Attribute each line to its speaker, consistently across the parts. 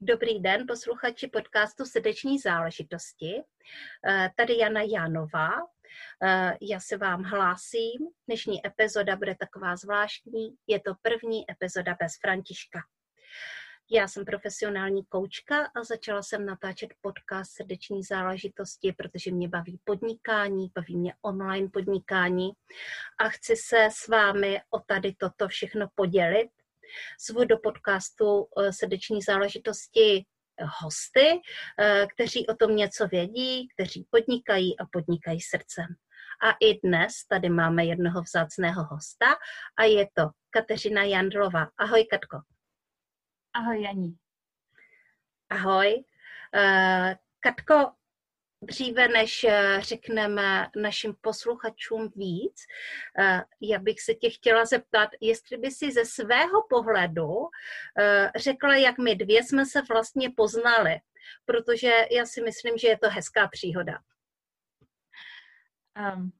Speaker 1: Dobrý den, posluchači podcastu Srdeční záležitosti. Eh, tady Jana Janová. Eh, já se vám hlásím. Dnešní epizoda bude taková zvláštní. Je to první epizoda bez Františka. Já jsem profesionální koučka a začala jsem natáčet podcast Srdeční záležitosti, protože mě baví podnikání, baví mě online podnikání a chci se s vámi o tady toto všechno podělit Zvu do podcastu eh, srdeční záležitosti hosty, eh, kteří o tom něco vědí, kteří podnikají a podnikají srdcem. A i dnes tady máme jednoho vzácného hosta a je to Kateřina Jandlova. Ahoj, Katko.
Speaker 2: Ahoj, Janí.
Speaker 1: Ahoj. Katko, Dříve než eh, řekneme našim posluchačům víc, eh, já bych se tě chtěla zeptat, jestli by si ze svého pohledu eh, řekla, jak my dvě jsme se vlastně poznali, protože já si myslím, že je to hezká příhoda. Um,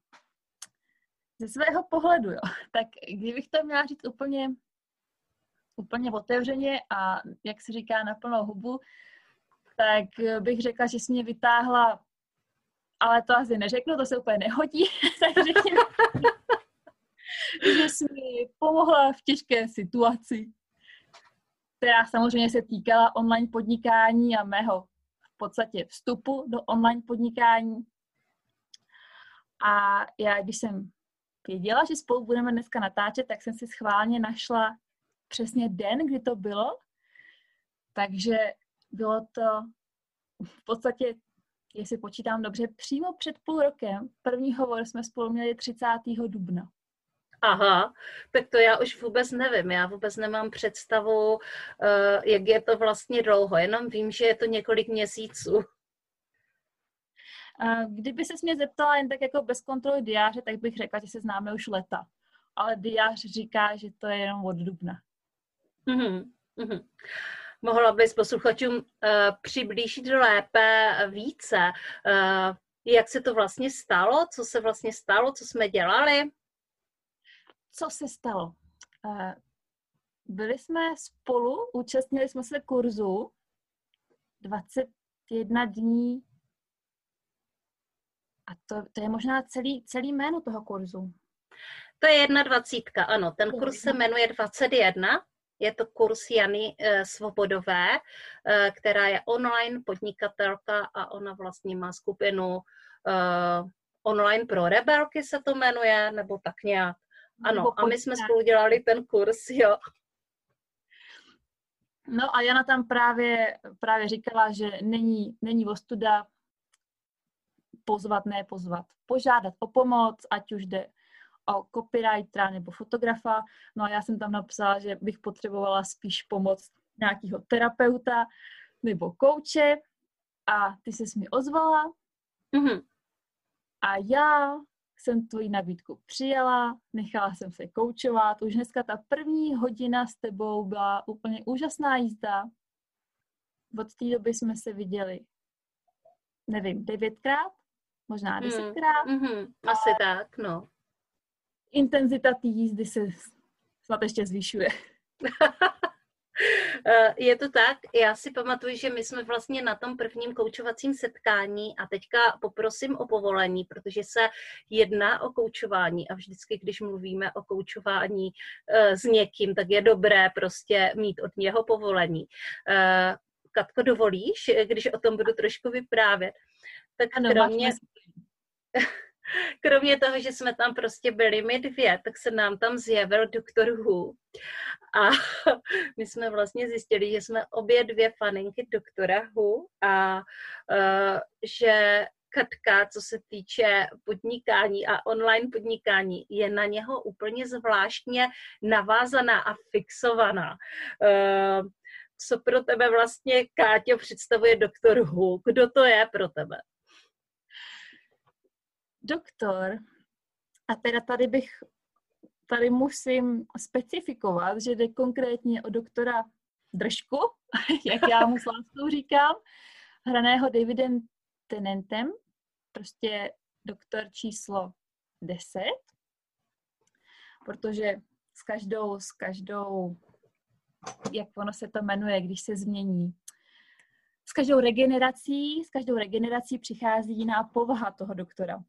Speaker 2: ze svého pohledu, jo. Tak kdybych to měla říct úplně, úplně otevřeně a jak se říká na plnou hubu, tak bych řekla, že jsi mě vytáhla ale to asi neřeknu, to se úplně nehodí, takže že jsi mi pomohla v těžké situaci, která samozřejmě se týkala online podnikání a mého v podstatě vstupu do online podnikání. A já, když jsem věděla, že spolu budeme dneska natáčet, tak jsem si schválně našla přesně den, kdy to bylo. Takže bylo to v podstatě jestli počítám dobře, přímo před půl rokem. První hovor jsme spolu měli 30. dubna.
Speaker 1: Aha, tak to já už vůbec nevím. Já vůbec nemám představu, eh, jak je to vlastně dlouho. Jenom vím, že je to několik měsíců.
Speaker 2: Kdyby se mě zeptala jen tak jako bez kontroly diáře, tak bych řekla, že se známe už leta. Ale diář říká, že to je jenom od dubna.
Speaker 1: Mm-hmm. Mm-hmm mohla bys posluchačům uh, přiblížit lépe více, uh, jak se to vlastně stalo, co se vlastně stalo, co jsme dělali?
Speaker 2: Co se stalo? Uh, byli jsme spolu, účastnili jsme se kurzu 21 dní a to, to je možná celý, celý jméno toho kurzu.
Speaker 1: To je jedna dvacítka, ano. Ten kurz se jmenuje 21 je to kurz Jany eh, Svobodové, eh, která je online podnikatelka a ona vlastně má skupinu eh, online pro rebelky se to jmenuje, nebo tak nějak. Ano, a my jsme spolu dělali ten kurz, jo.
Speaker 2: No a Jana tam právě, právě říkala, že není, není ostuda pozvat, ne pozvat, požádat o pomoc, ať už jde o copywritera nebo fotografa. No a já jsem tam napsala, že bych potřebovala spíš pomoc nějakého terapeuta nebo kouče a ty se mi ozvala mm-hmm. a já jsem tvoji nabídku přijala, nechala jsem se koučovat. Už dneska ta první hodina s tebou byla úplně úžasná jízda. Od té doby jsme se viděli, nevím, devětkrát, možná hmm. desetkrát.
Speaker 1: Mm-hmm. Asi tak, no
Speaker 2: intenzita té jízdy se snad ještě zvyšuje.
Speaker 1: Eh, je to tak, já si pamatuju, že my jsme vlastně na tom prvním koučovacím setkání a teďka poprosím o povolení, protože se jedná o koučování a vždycky, když mluvíme o koučování uh, s někým, tak je dobré prostě mít od něho povolení. Uh, Katko, dovolíš, když o tom budu trošku vyprávět?
Speaker 2: Tak ano, kromě...
Speaker 1: kromě toho, že jsme tam prostě byli my dvě, tak se nám tam zjevil doktor Hu. A my jsme vlastně zjistili, že jsme obě dvě faninky doktora Hu a uh, že Katka, co se týče podnikání a online podnikání, je na něho úplně zvláštně navázaná a fixovaná. Uh, co pro tebe vlastně, Káťo, představuje doktor Hu? Kdo to je pro tebe?
Speaker 2: Doktor, a teda tady bych, tady musím specifikovat, že jde konkrétně o doktora Držku, jak já mu s láskou říkám, hraného Davidem Tenentem, prostě doktor číslo 10, protože s každou, s každou, jak ono se to jmenuje, když se změní, s každou regenerací, s každou regenerací přichází jiná povaha toho doktora.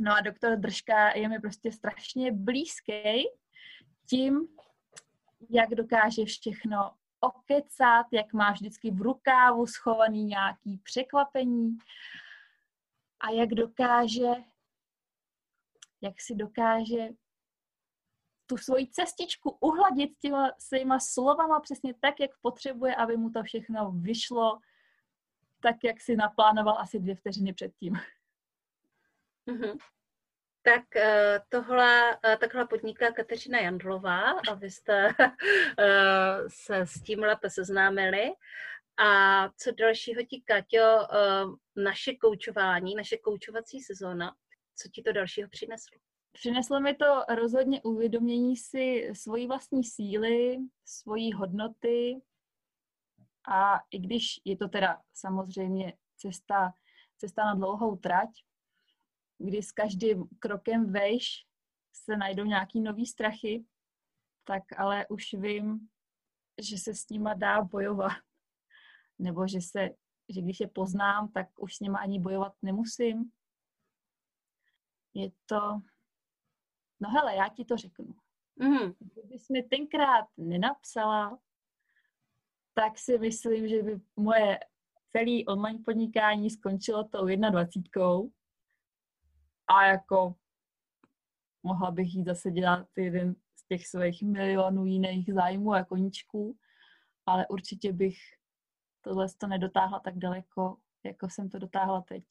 Speaker 2: No a doktor Držka je mi prostě strašně blízký tím, jak dokáže všechno okecat, jak má vždycky v rukávu schovaný nějaký překvapení a jak dokáže, jak si dokáže tu svoji cestičku uhladit těma svýma slovama přesně tak, jak potřebuje, aby mu to všechno vyšlo tak, jak si naplánoval asi dvě vteřiny předtím.
Speaker 1: Mm-hmm. Tak eh, tohle, eh, takhle podniká Kateřina Jandlová a vy jste eh, se s tím lépe seznámili. A co dalšího ti, Kaťo, naše koučování, naše koučovací sezóna, co ti to dalšího přineslo?
Speaker 2: Přineslo mi to rozhodně uvědomění si svojí vlastní síly, svojí hodnoty a i když je to teda samozřejmě cesta, cesta na dlouhou trať, kdy s každým krokem vejš se najdou nějaký nový strachy, tak ale už vím, že se s nima dá bojovat. Nebo že se, že když je poznám, tak už s nima ani bojovat nemusím. Je to... No hele, já ti to řeknu. Mm. Kdybys mi tenkrát nenapsala, tak si myslím, že by moje celé online podnikání skončilo tou 21 a jako mohla bych jít zase dělat jeden z těch svých milionů jiných zájmů a koníčků, ale určitě bych tohle to nedotáhla tak daleko, jako jsem to dotáhla teď.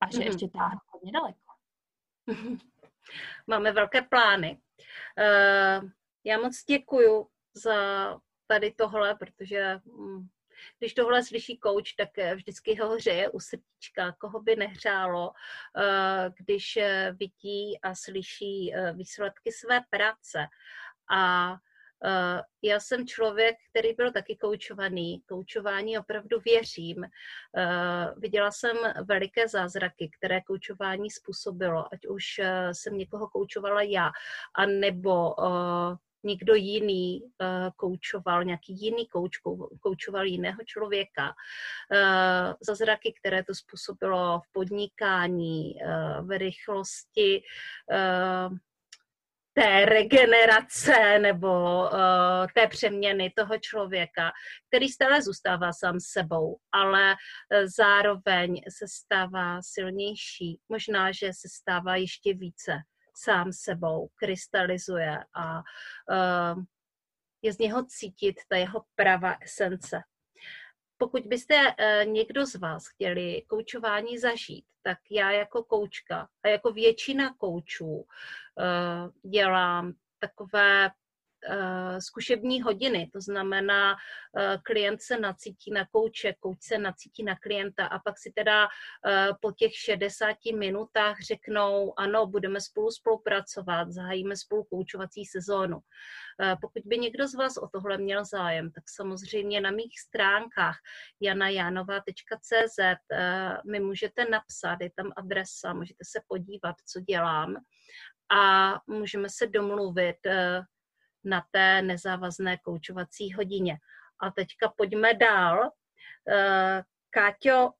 Speaker 2: A že mm-hmm. ještě táhnu hodně daleko.
Speaker 1: Máme velké plány. Uh, já moc děkuju za tady tohle, protože mm, když tohle slyší kouč, tak eh, vždycky ho hřeje u srdíčka, koho by nehřálo, eh, když eh, vidí a slyší výsledky své práce. A já jsem člověk, který byl taky koučovaný. Koučování opravdu věřím. Viděla jsem veliké zázraky, které koučování způsobilo, ať už jsem někoho koučovala já, a nebo někdo jiný uh, koučoval, nějaký jiný kouč koučoval jiného člověka. Uh, zázraky, které to způsobilo v podnikání, uh, v rychlosti té regenerace nebo té přeměny toho člověka, který stále zůstává sám sebou, ale zároveň se stává silnější. Možná, že se stává ještě více sám sebou, krystalizuje a uh, je z něho cítit ta jeho pravá esence. Pokud byste uh, někdo z vás chtěli koučování zažít, tak já jako koučka a jako většina koučů uh, dělám takové zkušební hodiny, to znamená, uh, klient se nacítí na kouče, kouč se nacítí na klienta a pak si teda uh, po těch 60 minutách řeknou, ano, budeme spolu spolupracovat, zahájíme spolu koučovací sezónu. Pokud by někdo z vás o tohle měl zájem, tak samozřejmě na mých stránkách janajanova.cz mi můžete napsat, je tam adresa, můžete se podívat, co dělám a můžeme se domluvit, na té nezávazné koučovací hodině. A teďka pojďme dál. Eh, Káťo,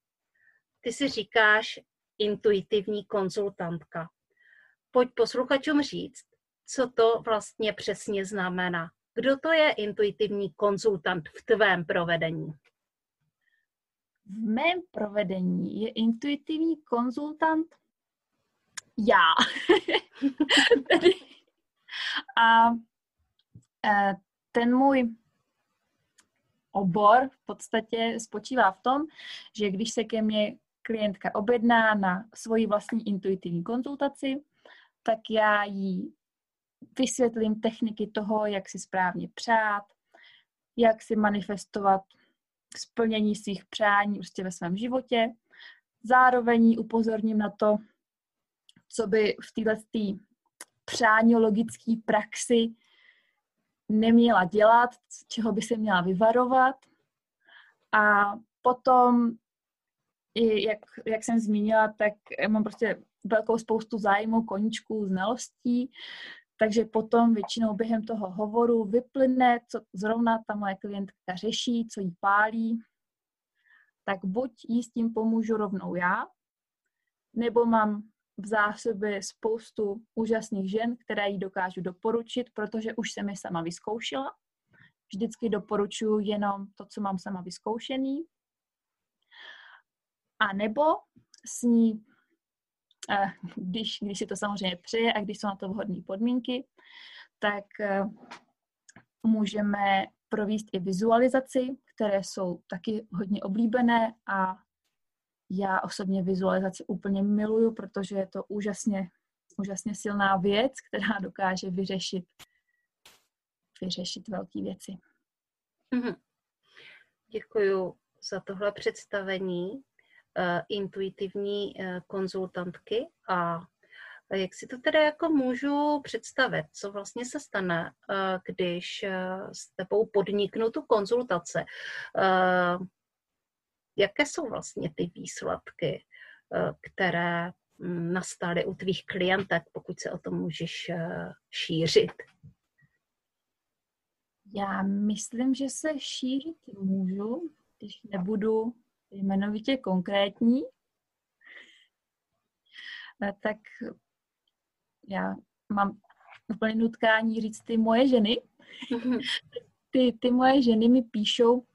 Speaker 1: ty si říkáš intuitivní konzultantka. Pojď posluchačům říct, co to vlastně přesně znamená. Kdo to je intuitivní konzultant v tvém provedení?
Speaker 2: V mém provedení je intuitivní konzultant já. a ten můj obor v podstatě spočívá v tom, že když se ke mně klientka objedná na svoji vlastní intuitivní konzultaci, tak já jí vysvětlím techniky toho, jak si správně přát, jak si manifestovat splnění svých přání prostě ve svém životě. zároveň upozorním na to, co by v této přániologické praxi neměla dělat, čeho by se měla vyvarovat. A potom, i jak, jak jsem zmínila, tak mám prostě velkou spoustu zájmu, koníčků, znalostí, takže potom většinou během toho hovoru vyplyne, co zrovna ta moje klientka řeší, co jí pálí, tak buď jí s tím pomůžu rovnou já, nebo mám v zásobě spoustu úžasných žen, které jí dokážu doporučit, protože už jsem je sama vyzkoušela. Vždycky doporučuji jenom to, co mám sama vyzkoušený. A nebo s ní, eh, když, když si to samozřejmě přeje a když jsou na to vhodné podmínky, tak eh, můžeme provést i vizualizaci, které jsou taky hodně oblíbené a já osobně vizualizaci úplně miluju, protože je to úžasně, úžasně silná věc, která dokáže vyřešit, vyřešit velké věci.
Speaker 1: Mm-hmm. Děkuji za tohle představení uh, intuitivní uh, konzultantky a jak si to teda jako můžu představit, co vlastně se stane, uh, když s tebou podniknu tu konzultace? Jaké jsou vlastně ty výsledky, eh, které mm, nastaly u tvých klientek, pokud se o tom můžeš eh, šířit?
Speaker 2: Já myslím, že se šířit můžu, když nebudu jmenovitě konkrétní. Eh, tak já mám úplně nutkání říct ty moje ženy. Ty, ty moje ženy mi píšou,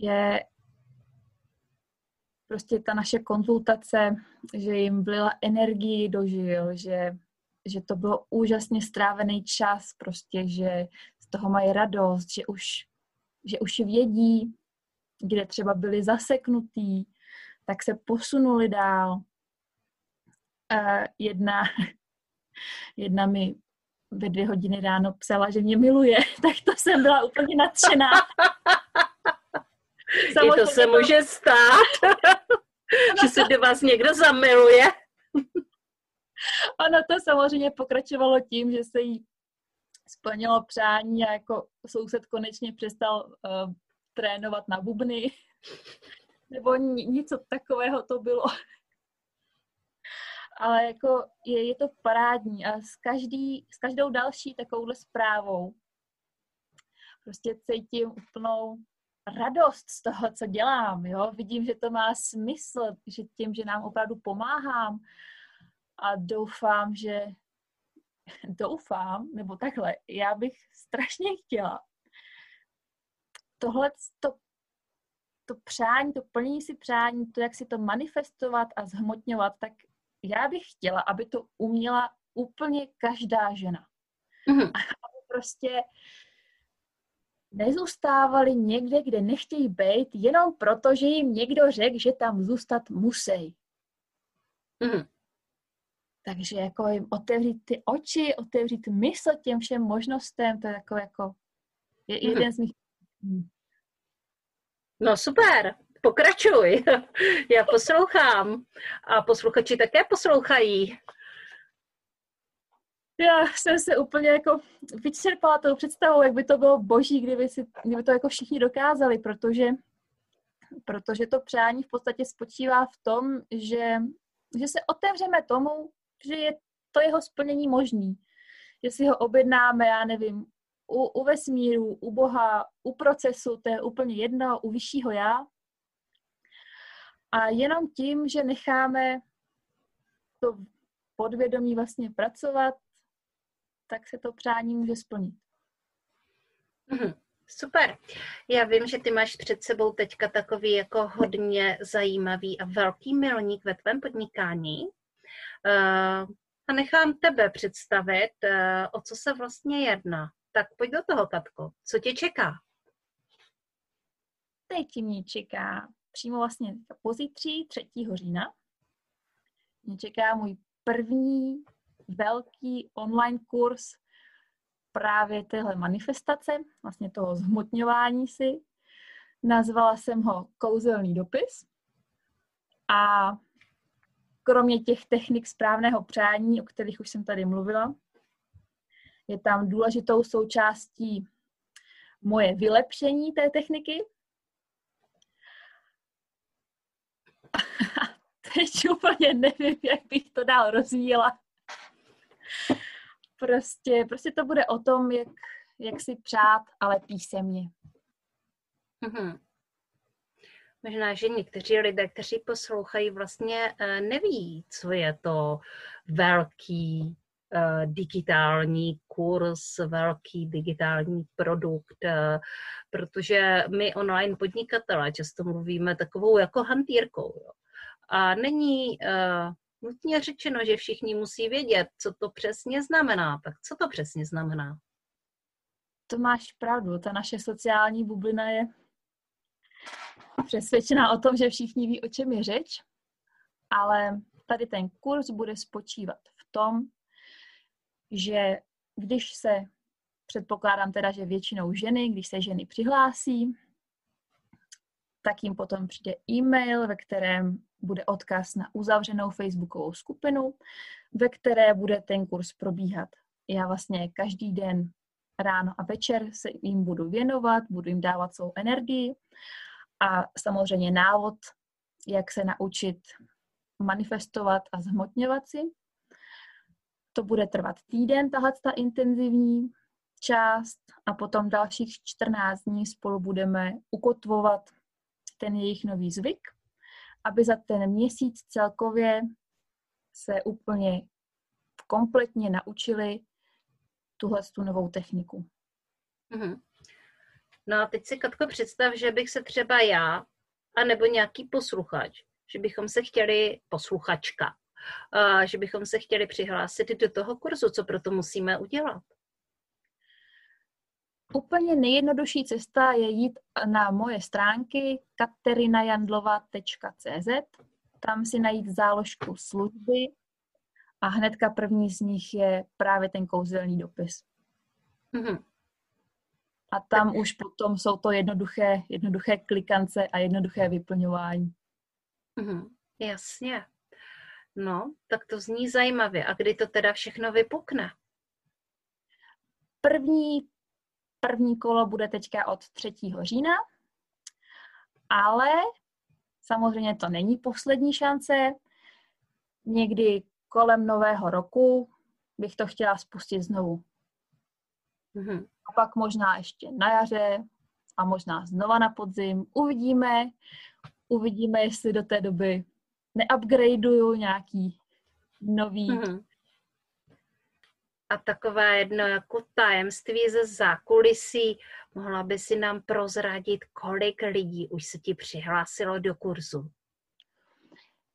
Speaker 2: že prostě ta naše konzultace, že jim vlila energii do žil, že, že to bylo úžasně strávený čas, prostě, že z toho mají radost, že už, že už vědí, kde třeba byli zaseknutí, tak se posunuli dál. Jedna, jedna mi ve dvě hodiny ráno psala, že mě miluje, tak to jsem byla úplně nadšená.
Speaker 1: Samozřejmě I to se to... může stát, že se do vás někdo zamiluje.
Speaker 2: Ono to samozřejmě pokračovalo tím, že se jí splnilo přání a jako soused konečně přestal uh, trénovat na bubny. Nebo něco takového to bylo. Ale jako je, je to parádní a s, každý, s každou další takovouhle zprávou prostě cítím úplnou radost z toho, co dělám, jo? Vidím, že to má smysl, že tím, že nám opravdu pomáhám a doufám, že doufám, nebo takhle, já bych strašně chtěla tohle to, to přání, to plnění si přání, to, jak si to manifestovat a zhmotňovat, tak já bych chtěla, aby to uměla úplně každá žena. Mm-hmm. Aby prostě nezůstávali někde, kde nechtějí být, jenom proto, že jim někdo řekl, že tam zůstat musí. Mm. Takže jako jim otevřít ty oči, otevřít mysl těm všem možnostem, to je jako, jako je mm. jeden z mých...
Speaker 1: No super, pokračuj. Já poslouchám a posluchači také poslouchají
Speaker 2: já jsem se úplně jako vyčerpala tou představou, jak by to bylo boží, kdyby, si, kdyby to jako všichni dokázali, protože, protože to přání v podstatě spočívá v tom, že, že se otevřeme tomu, že je to jeho splnění možný. Že si ho objednáme, já nevím, u, u vesmíru, u Boha, u procesu, to je úplně jedno, u vyššího já. A jenom tím, že necháme to podvědomí vlastně pracovat, tak se to přání může splnit.
Speaker 1: Mm-hmm. Super. Já vím, že ty máš před sebou teďka takový jako hodně zajímavý a velký milník ve tvém podnikání. Uh, a nechám tebe představit, uh, o co se vlastně jedná. Tak pojď do toho, Katko. Co tě čeká?
Speaker 2: Teď mě čeká přímo vlastně pozítří 3. října. Mě čeká můj první velký online kurz právě téhle manifestace, vlastně toho zhmotňování si. Nazvala jsem ho Kouzelný dopis. A kromě těch technik správného přání, o kterých už jsem tady mluvila, je tam důležitou součástí moje vylepšení té techniky. Teď úplně nevím, jak bych to dál rozvíjela. Prostě, prostě to bude o tom, jak, jak si přát, ale písemně.
Speaker 1: Mm-hmm. Možná, že někteří lidé, kteří poslouchají, vlastně eh, neví, co je to velký uh, digitální kurz, velký digitální produkt, uh, protože my online podnikatelé často mluvíme takovou jako hantýrkou. Jo. A není nutně řečeno, že všichni musí vědět, co to přesně znamená. Tak co to přesně znamená?
Speaker 2: To máš pravdu, ta naše sociální bublina je přesvědčená o tom, že všichni ví, o čem je řeč, ale tady ten kurz bude spočívat v tom, že když se, předpokládám teda, že většinou ženy, když se ženy přihlásí, tak jim potom přijde e-mail, ve kterém bude odkaz na uzavřenou facebookovou skupinu, ve které bude ten kurz probíhat. Já vlastně každý den ráno a večer se jim budu věnovat, budu jim dávat svou energii a samozřejmě návod, jak se naučit manifestovat a zhmotňovat si. To bude trvat týden, tahle ta intenzivní část a potom dalších 14 dní spolu budeme ukotvovat ten jejich nový zvyk, aby za ten měsíc celkově se úplně kompletně naučili tuhle tu novou techniku.
Speaker 1: Mm-hmm. No a teď si, Katko, představ, že bych se třeba já, anebo nějaký posluchač, že bychom se chtěli, posluchačka, že bychom se chtěli přihlásit do toho kurzu, co proto musíme udělat.
Speaker 2: Úplně nejjednodušší cesta je jít na moje stránky katerinajandlova.cz, tam si najít záložku služby a hnedka první z nich je právě ten kouzelný dopis. Mm-hmm. A tam už potom jsou to jednoduché, jednoduché klikance a jednoduché vyplňování.
Speaker 1: Mm-hmm. Jasně. No, tak to zní zajímavě. A kdy to teda všechno vypukne?
Speaker 2: První, první kolo bude teďka od 3. října, ale samozřejmě to není poslední šance. Někdy kolem nového roku bych to chtěla spustit znovu. Mm-hmm. A pak možná ještě na jaře a možná znova na podzim. Uvidíme, uvidíme, jestli do té doby neupgradeuju nějaký nový. Mm-hmm.
Speaker 1: A takové jedno jako tajemství ze zákulisí, mohla by si nám prozradit, kolik lidí už se ti přihlásilo do kurzu?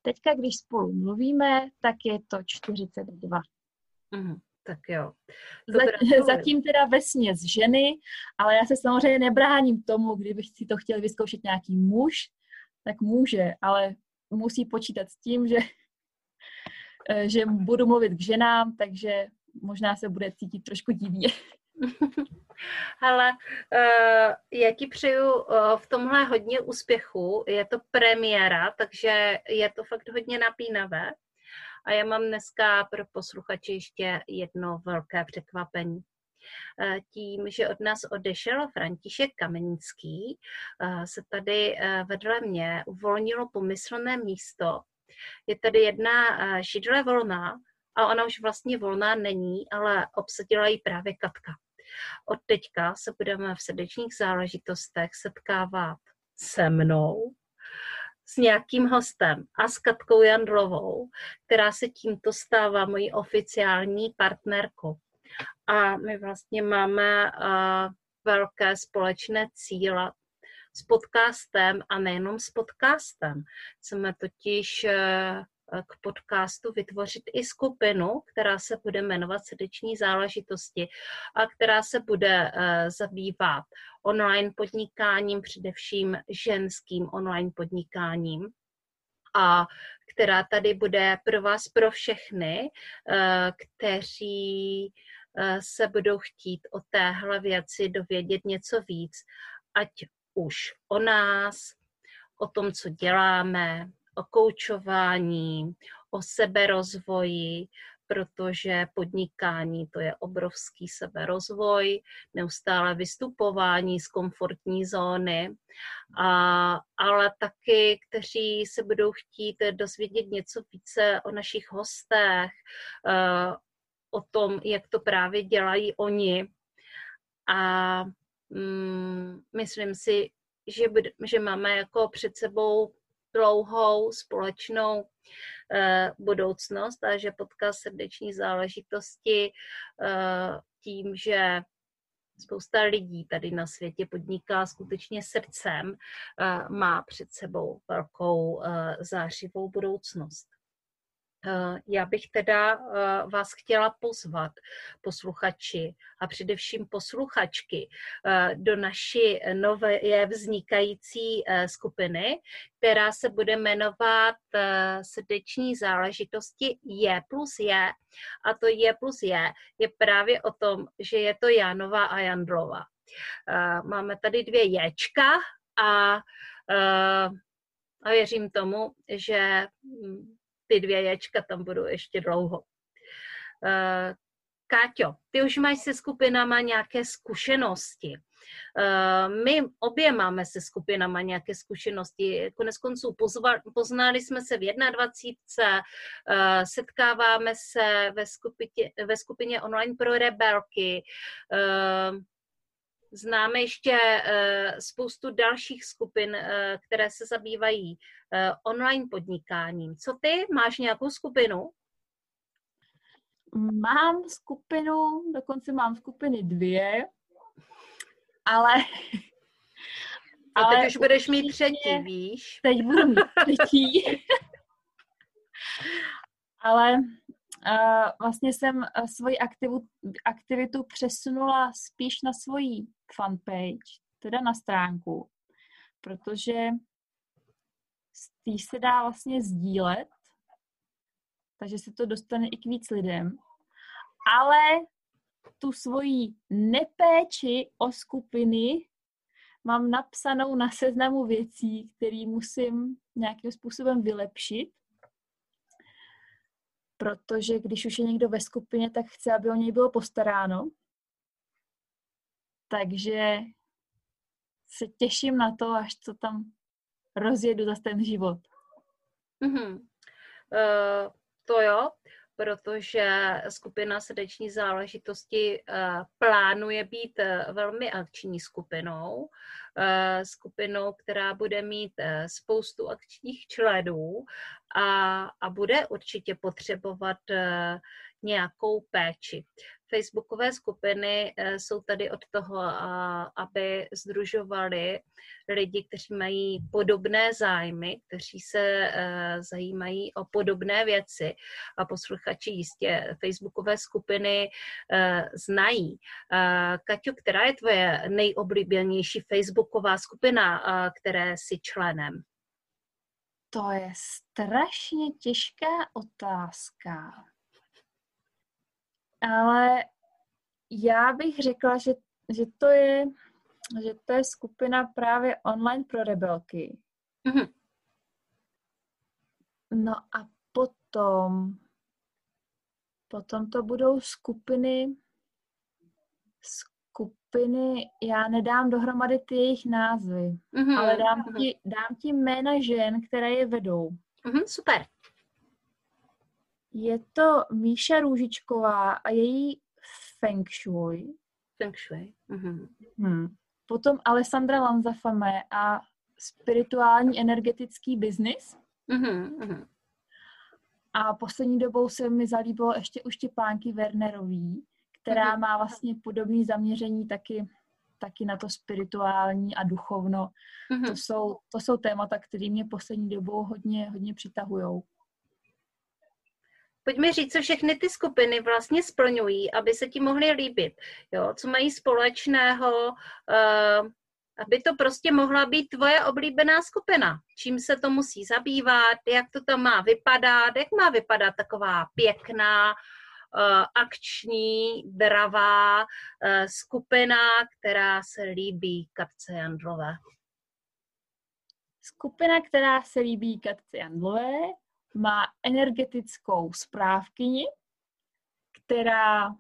Speaker 2: Teďka, když spolu mluvíme, tak je to 42.
Speaker 1: Mm, tak jo.
Speaker 2: Dobrá, Zatím teda ve směs ženy, ale já se samozřejmě nebráním tomu, kdybych si to chtěl vyzkoušet nějaký muž, tak může, ale musí počítat s tím, že, že budu mluvit k ženám, takže možná se bude cítit trošku divně.
Speaker 1: Ale uh, já ti přeju uh, v tomhle hodně úspěchu. Je to premiéra, takže je to fakt hodně napínavé. A já mám dneska pro posluchače ještě jedno velké překvapení. Tím, že od nás odešel František Kamenický, se tady vedle mě uvolnilo pomyslné místo. Je tady jedna židle volná a ona už vlastně volná není, ale obsadila ji právě Katka. Od teďka se budeme v srdečních záležitostech setkávat se mnou, s nějakým hostem a s Katkou Jandlovou, která se tímto stává mojí oficiální partnerkou. A my vlastně máme uh, velké společné cíle s podcastem a nejenom s podcastem. Chceme totiž uh, k podcastu vytvořit i skupinu, která se bude jmenovat Srdeční záležitosti a která se bude uh, zabývat online podnikáním, především ženským online podnikáním a která tady bude pro vás, pro všechny, uh, kteří se budou chtít o téhle věci dovědět něco víc, ať už o nás, o tom, co děláme, o koučování, o seberozvoji, protože podnikání to je obrovský seberozvoj, neustále vystupování z komfortní zóny, a, ale taky, kteří se budou chtít dozvědět něco více o našich hostech, uh, o tom, jak to právě dělají oni. A mm, myslím si, že, bude, že máme jako před sebou dlouhou společnou uh, budoucnost a že podcast srdeční záležitosti uh, tím, že spousta lidí tady na světě podniká skutečně srdcem, uh, má před sebou velkou zářivou budoucnost. Eh, já bych teda eh, vás chtěla pozvat, posluchači a především posluchačky, eh, do naší nové vznikající skupiny, která se bude jmenovat Srdeční záležitosti Je plus Je. A to Je plus Je je právě o tom, že je to Janova a Jandlova. Máme tady dvě Ječka a, a věřím tomu, že hm, ty dvě ječka tam budou ještě dlouho. Uh, Káťo, ty už máš se skupinama nějaké zkušenosti. Uh, my obě máme se skupinama nějaké zkušenosti. Konec konců poznali jsme se v 21. Uh, setkáváme se ve skupině, ve skupině online pro rebelky. Známe ještě uh, spoustu dalších skupin, uh, které se zabývají uh, online podnikáním. Co ty? Máš nějakou skupinu?
Speaker 2: Mám skupinu, dokonce mám skupiny dvě, ale...
Speaker 1: A ale teď už budeš mít třetí, víš?
Speaker 2: Teď budu mít třetí. ale vlastně jsem svoji aktivu, aktivitu přesunula spíš na svoji fanpage, teda na stránku, protože z se dá vlastně sdílet, takže se to dostane i k víc lidem, ale tu svoji nepéči o skupiny mám napsanou na seznamu věcí, které musím nějakým způsobem vylepšit, protože když už je někdo ve skupině, tak chce, aby o něj bylo postaráno. Takže se těším na to, až co tam rozjedu za ten život.
Speaker 1: Mm-hmm. Uh, to jo, protože skupina srdeční záležitosti uh, plánuje být uh, velmi akční skupinou, uh, skupinou, která bude mít uh, spoustu akčních členů a, a bude určitě potřebovat uh, nějakou péči. Facebookové skupiny eh, jsou tady od toho, aby združovali lidi, kteří mají podobné zájmy, kteří se eh, zajímají o podobné věci a posluchači jistě Facebookové skupiny eh, znají. Kaťo, která je tvoje nejoblíbenější Facebooková skupina, které jsi členem?
Speaker 2: To je strašně těžká otázka. Ale já bych řekla, že, že, to je, že to je skupina právě online pro rebelky. Mm-hmm. No a potom, potom to budou skupiny, skupiny, já nedám dohromady ty jejich názvy, mm-hmm. ale dám mm-hmm. ti, dám ti jména žen, které je vedou.
Speaker 1: Mm-hmm, super.
Speaker 2: Je to Míša Růžičková a její Feng Shui.
Speaker 1: Feng Shui. Mm-hmm.
Speaker 2: Hmm. Potom Alessandra Lanzafame a spirituální energetický biznis. Mm-hmm. A poslední dobou se mi zalíbilo ještě u Štěpánky Wernerový, která mm-hmm. má vlastně podobné zaměření taky, taky na to spirituální a duchovno. Mm-hmm. To, jsou, to jsou témata, které mě poslední dobou hodně, hodně přitahují.
Speaker 1: Pojďme říct, co všechny ty skupiny vlastně splňují, aby se ti mohly líbit. Jo? Co mají společného, uh, aby to prostě mohla být tvoje oblíbená skupina. Čím se to musí zabývat, jak to tam má vypadat, jak má vypadat taková pěkná, uh, akční, dravá uh, skupina, která se líbí Katce Jandlové.
Speaker 2: Skupina, která se líbí Katce Jandlové, má energetickou správkyni, která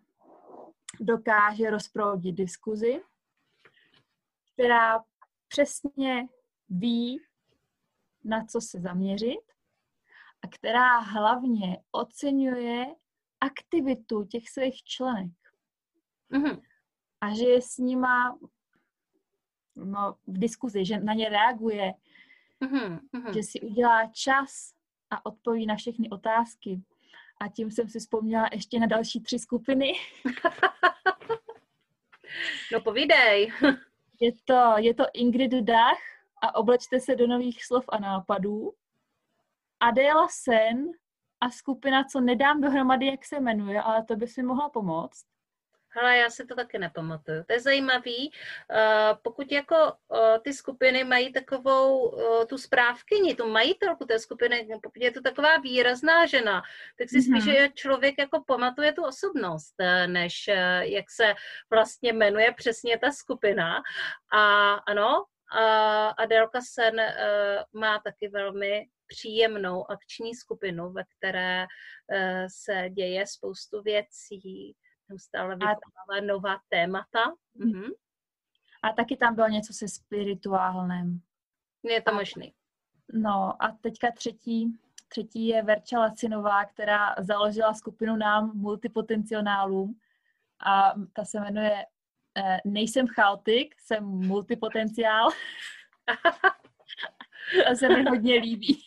Speaker 2: dokáže rozproudit diskuzi, která přesně ví, na co se zaměřit a která hlavně oceňuje aktivitu těch svých členek. Mm-hmm. A že je s nima no, v diskuzi, že na ně reaguje, mm-hmm. že si udělá čas a odpoví na všechny otázky. A tím jsem si vzpomněla ještě na další tři skupiny.
Speaker 1: no povídej.
Speaker 2: je, to, je to Ingrid Dach a oblečte se do nových slov a nápadů. Adéla Sen a skupina, co nedám dohromady, jak se jmenuje, ale to by si mohla pomoct.
Speaker 1: Hele, já si to taky nepamatuju. To je zajímavý. Uh, pokud jako uh, ty skupiny mají takovou uh, tu správkyni, tu majitelku té skupiny, pokud je to taková výrazná žena, tak si mm-hmm. spíš že člověk jako pamatuje tu osobnost, než jak se vlastně jmenuje přesně ta skupina. A ano, a Adelka Sen má taky velmi příjemnou akční skupinu, ve které se děje spoustu věcí, neustále vyplávala nová témata. Mm-hmm.
Speaker 2: A taky tam bylo něco se spirituálem.
Speaker 1: Je to možný.
Speaker 2: No a teďka třetí, třetí je Verča Lacinová, která založila skupinu nám multipotencionálům a ta se jmenuje eh, Nejsem chaotik, jsem multipotenciál. a se mi hodně líbí.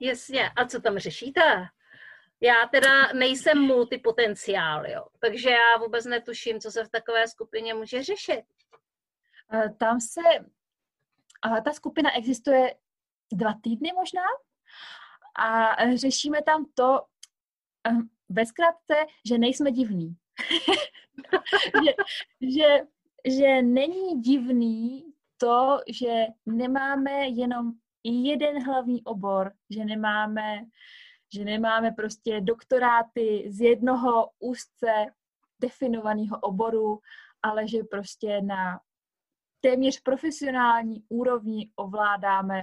Speaker 1: Jasně. A co tam řešíte? Já teda nejsem multipotenciál, jo, takže já vůbec netuším, co se v takové skupině může řešit.
Speaker 2: Eh, tam se, ta skupina existuje dva týdny možná a řešíme tam to, eh, ve zkratce, že nejsme divní. že, že, že není divný to, že nemáme jenom jeden hlavní obor, že nemáme že nemáme prostě doktoráty z jednoho úzce definovaného oboru, ale že prostě na téměř profesionální úrovni ovládáme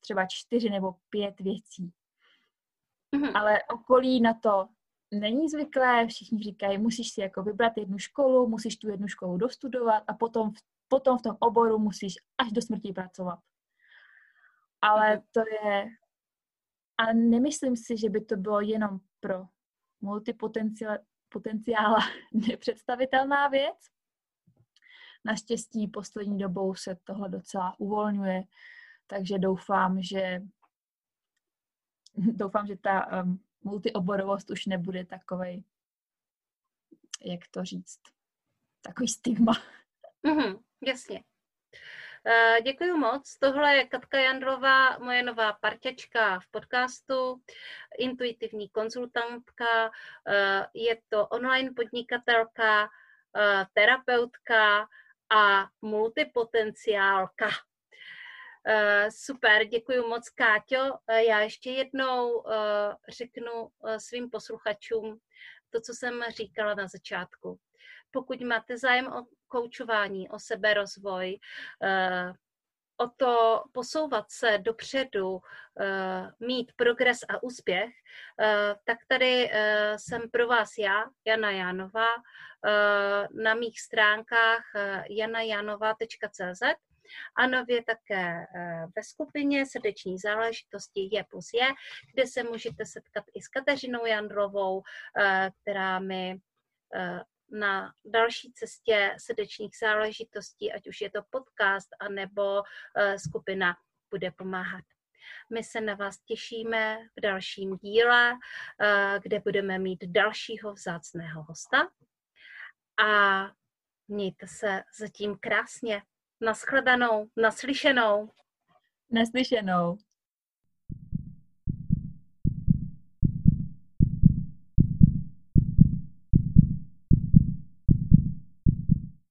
Speaker 2: třeba čtyři nebo pět věcí. Mm-hmm. Ale okolí na to není zvyklé, všichni říkají, musíš si jako vybrat jednu školu, musíš tu jednu školu dostudovat a potom, potom v tom oboru musíš až do smrti pracovat. Ale mm-hmm. to je a nemyslím si, že by to bylo jenom pro multipotenciála nepředstavitelná věc. Naštěstí poslední dobou se tohle docela uvolňuje, takže doufám, že doufám, že ta um, multioborovost už nebude takovej, jak to říct, takový stigma.
Speaker 1: Mm-hmm, jasně. Eh, Děkuji moc. Tohle je Katka Jandrová, moje nová parťačka v podcastu, intuitivní konzultantka, eh, je to online podnikatelka, eh, terapeutka a multipotenciálka. Super, děkuji moc, Káťo. Já ještě jednou řeknu svým posluchačům to, co jsem říkala na začátku. Pokud máte zájem o koučování, o seberozvoj, eh, o to posouvat se dopředu, eh, mít progres a úspěch, eh, tak tady jsem pro vás já, Jana Jánová, na mých stránkách janajanova.cz a nově také ve skupině srdeční záležitosti je plus je, kde se můžete setkat i s Kateřinou Jandrovou, která mi na další cestě srdečních záležitostí, ať už je to podcast, anebo eh, skupina bude pomáhat. My se na vás těšíme v dalším díle, eh, kde budeme mít dalšího vzácného hosta. A mějte se zatím krásně. Naschledanou, naslyšenou.
Speaker 2: Naslyšenou.